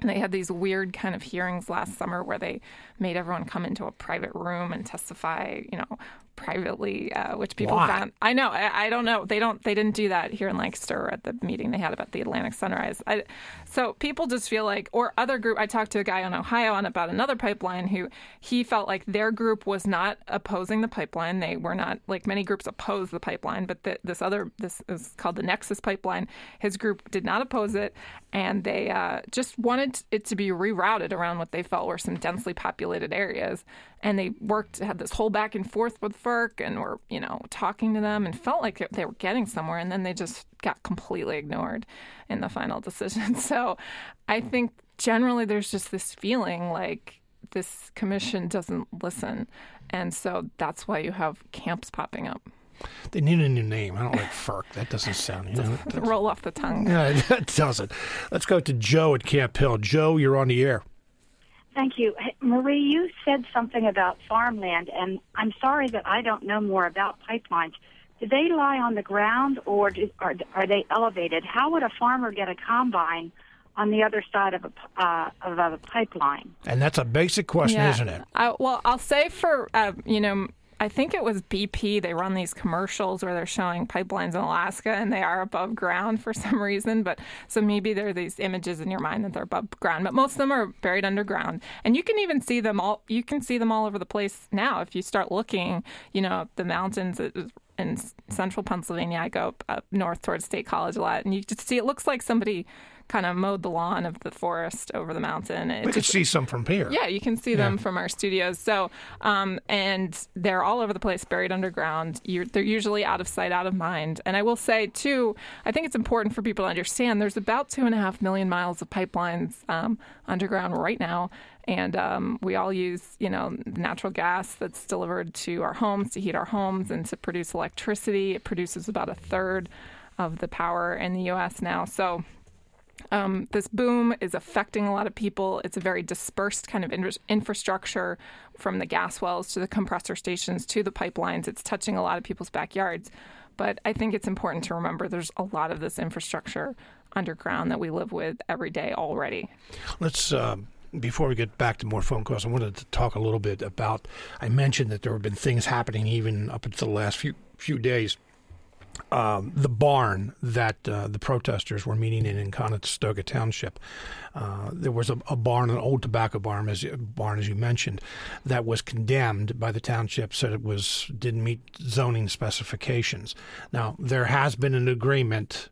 They had these weird kind of hearings last summer where they made everyone come into a private room and testify, you know, privately, uh, which people
Why?
found. I know. I, I, don't know. They don't. They didn't do that here in Lancaster at the meeting they had about the Atlantic Sunrise. I, so people just feel like, or other group. I talked to a guy in Ohio on about another pipeline who he felt like their group was not opposing the pipeline. They were not like many groups oppose the pipeline, but the, this other this is called the Nexus pipeline. His group did not oppose it, and they uh, just wanted it to be rerouted around what they felt were some densely populated areas and they worked had this whole back and forth with FERC and were you know talking to them and felt like they were getting somewhere and then they just got completely ignored in the final decision. [laughs] So I think generally there's just this feeling like this commission doesn't listen and so that's why you have camps popping up.
They need a new name. I don't like FERC. That doesn't sound, you know. [laughs]
Roll off the tongue.
Yeah, [laughs] that doesn't. Let's go to Joe at Camp Hill. Joe, you're on the air.
Thank you. Marie, you said something about farmland, and I'm sorry that I don't know more about pipelines. Do they lie on the ground or do, are, are they elevated? How would a farmer get a combine on the other side of a, uh, of a pipeline?
And that's a basic question,
yeah.
isn't it?
I, well, I'll say for, uh, you know, I think it was BP. They run these commercials where they're showing pipelines in Alaska and they are above ground for [laughs] some reason. But so maybe there are these images in your mind that they're above ground, but most of them are buried underground. And you can even see them all. You can see them all over the place now if you start looking. You know, the mountains in central Pennsylvania. I go up north towards State College a lot, and you just see it looks like somebody kind of mowed the lawn of the forest over the mountain.
It we could see some from here.
Yeah, you can see them from our studios. So, um, and they're all over the place, buried underground. You're, they're usually out of sight, out of mind. And I will say too, I think it's important for people to understand. There's about two and a half million miles of pipelines um, underground right now. And um, we all use, you know, natural gas that's delivered to our homes to heat our homes and to produce electricity. It produces about a third of the power in the U.S. now. So Um, this boom is affecting a lot of people. It's a very dispersed kind of in- infrastructure from the gas wells to the compressor stations to the pipelines. It's touching a lot of people's backyards. But I think it's important to remember there's a lot of this infrastructure underground that we live with every day already.
Let's. Uh, before we get back to more phone calls, I wanted to talk a little bit about. I mentioned that there have been things happening even up until the last few few days um, the barn that uh, the protesters were meeting in in Conestoga Township. Uh, there was a, a, barn, an old tobacco barn, as barn as you mentioned, that was condemned by the township, said it was didn't meet zoning specifications. Now there has been an agreement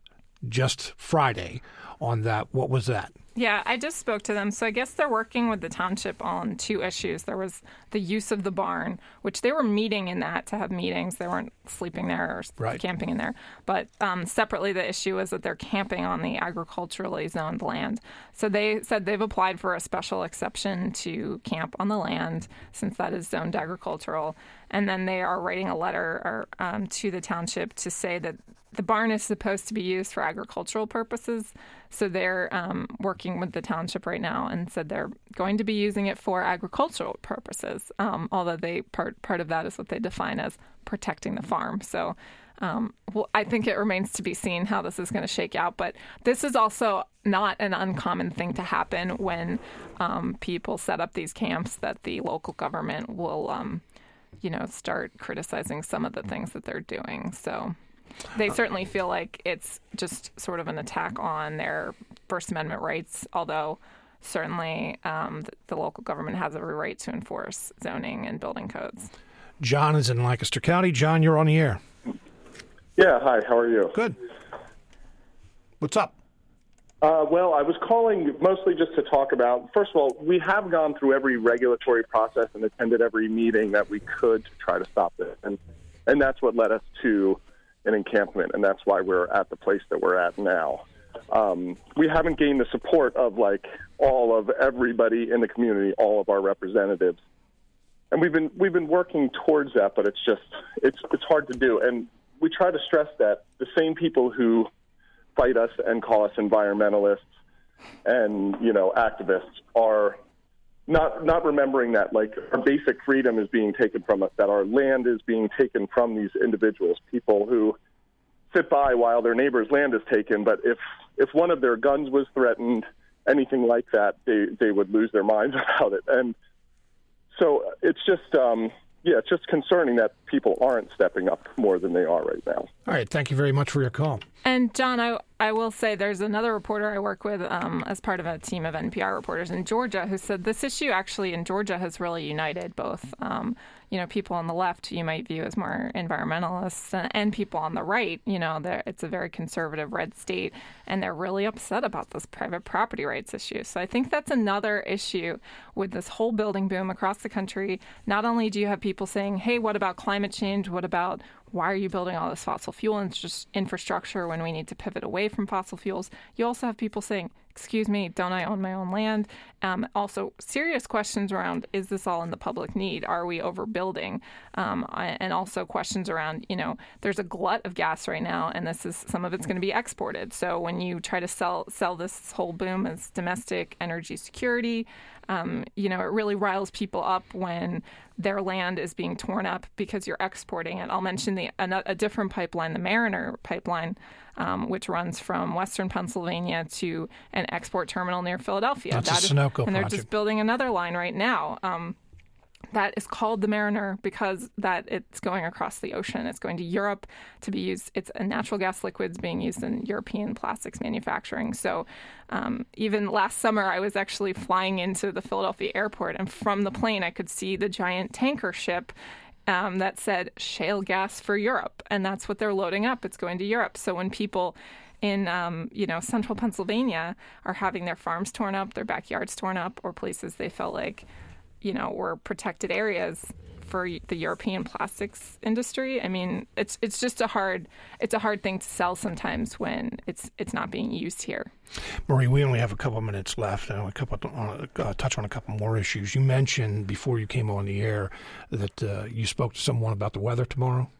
just Friday on that. What was that?
Yeah, I just spoke to them. So I guess they're working with the township on two issues. There was the use of the barn, which they were meeting in that to have meetings. They weren't sleeping there or right. camping in there. But um, separately, the issue is that they're camping on the agriculturally zoned land. So they said they've applied for a special exception to camp on the land since that is zoned agricultural. And then they are writing a letter or, um, to the township to say that the barn is supposed to be used for agricultural purposes. So they're um, working with the township right now and said they're going to be using it for agricultural purposes. Um, although they part part of that is what they define as protecting the farm. So. Um, well, I think it remains to be seen how this is going to shake out. But this is also not an uncommon thing to happen when um, people set up these camps that the local government will, um, you know, start criticizing some of the things that they're doing. So they certainly feel like it's just sort of an attack on their First Amendment rights, although certainly um, the, the, local government has every right to enforce zoning and building codes.
John is in Lancaster County. John, you're on the air.
Yeah, hi, how are you?
Good. What's up?
Uh, well, I was calling mostly just to talk about. First of all, we have gone through every regulatory process and attended every meeting that we could to try to stop this, and and that's what led us to an encampment, and that's why we're at the place that we're at now. Um, we haven't gained the support of like all of everybody in the community, all of our representatives, and we've been we've been working towards that, but it's just it's it's hard to do. And we try to stress that the same people who fight us and call us environmentalists and you know activists are not not remembering that like our basic freedom is being taken from us, that our land is being taken from these individuals, people who sit by while their neighbor's land is taken. But if if one of their guns was threatened, anything like that, they they would lose their minds [laughs] about it. And so it's just um, yeah, it's just concerning that people aren't stepping up more than they are right now.
All right, thank you very much for your call.
And John, I I will say there's another reporter I work with um, as part of a team of NPR reporters in Georgia who said this issue actually in Georgia has really united both um, you know, people on the left you might view as more environmentalists and, and people on the right, you know, it's a very conservative red state and they're really upset about this private property rights issue. So I think that's another issue with this whole building boom across the country. Not only do you have people saying, hey, what about climate change? What about why are you building all this fossil fuel infrastructure when we need to pivot away from fossil fuels? You also have people saying, excuse me, don't I own my own land? Um, also, serious questions around is this all in the public need? Are we overbuilding? Um, and also questions around, you know, there's a glut of gas right now, and this is some of it's going to be exported. So when you try to sell sell this whole boom as domestic energy security, um, you know, it really riles people up when their land is being torn up because you're exporting it. I'll mention the a, a different pipeline, the Mariner pipeline, um, which runs from western Pennsylvania to an export terminal near Philadelphia.
That's that a Sunoco
and
they're
just building another line right now. Um, that is called the Mariner because that it's going across the ocean. It's going to Europe to be used. It's a natural gas liquids being used in European plastics manufacturing. So um, even last summer, I was actually flying into the Philadelphia airport, and from the plane, I could see the giant tanker ship. Um, that said shale gas for Europe, and that's what they're loading up. It's going to Europe. So when people in um, you know central Pennsylvania are having their farms torn up, their backyards torn up, or places they felt like you know, were protected areas for the European plastics industry. I mean, it's it's just a hard it's a hard thing to sell sometimes when it's it's not being used here.
Marie, we only have a couple minutes left. I want to couple, uh, touch on a couple more issues. You mentioned before you came on the air that uh, you spoke to someone about the weather tomorrow.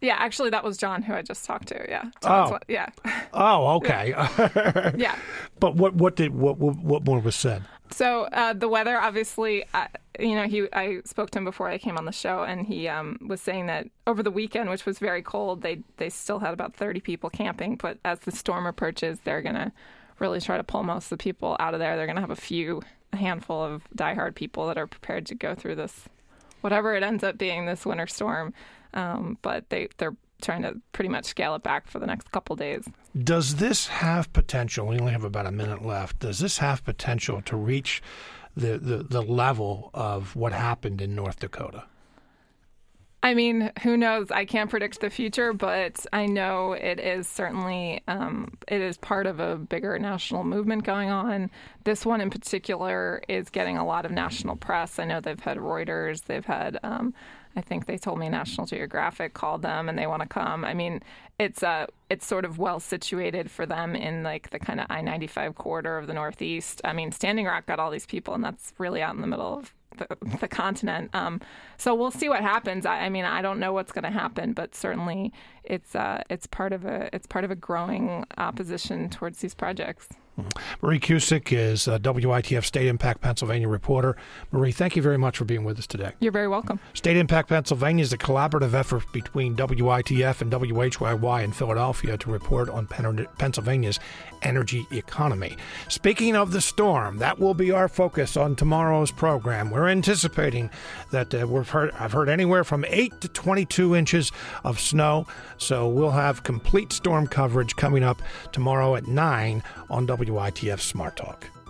Yeah, actually, that was John who I just talked to. Yeah.
Oh.
yeah.
Oh, [laughs] okay.
yeah. [laughs]
But what what did what what, what more was said?
So uh, the weather, obviously, uh, you know, he I spoke to him before I came on the show, and he um, was saying that over the weekend, which was very cold, they they still had about 30 people camping. But as the storm approaches, they're gonna really try to pull most of the people out of there. They're gonna have a few, a handful of diehard people that are prepared to go through this, whatever it ends up being, this winter storm. Um, but they they're trying to pretty much scale it back for the next couple days.
Does this have potential? We only have about a minute left. Does this have potential to reach the, the, the level of what happened in North Dakota?
I mean, who knows? I can't predict the future, but I know it is certainly um, it is part of a bigger national movement going on. This one in particular is getting a lot of national press. I know they've had Reuters, they've had um, I think they told me National Geographic called them and they want to come. I mean, it's uh it's sort of well situated for them in like the kind of I-95 corridor of the Northeast. I mean, Standing Rock got all these people and that's really out in the middle of the, the continent. Um, so we'll see what happens. I, I mean, I don't know what's going to happen, but certainly it's uh, it's part of a it's part of a growing opposition towards these projects.
Marie Cusick is a WITF State Impact Pennsylvania reporter. Marie, thank you very much for being with us today.
You're very welcome.
State Impact Pennsylvania is a collaborative effort between WITF and WHYY in Philadelphia to report on Pennsylvania's energy economy. Speaking of the storm, that will be our focus on tomorrow's program. We're anticipating that uh, we've heard I've heard anywhere from 8 to 22 inches of snow, so we'll have complete storm coverage coming up tomorrow at 9 on WITF Smart Talk.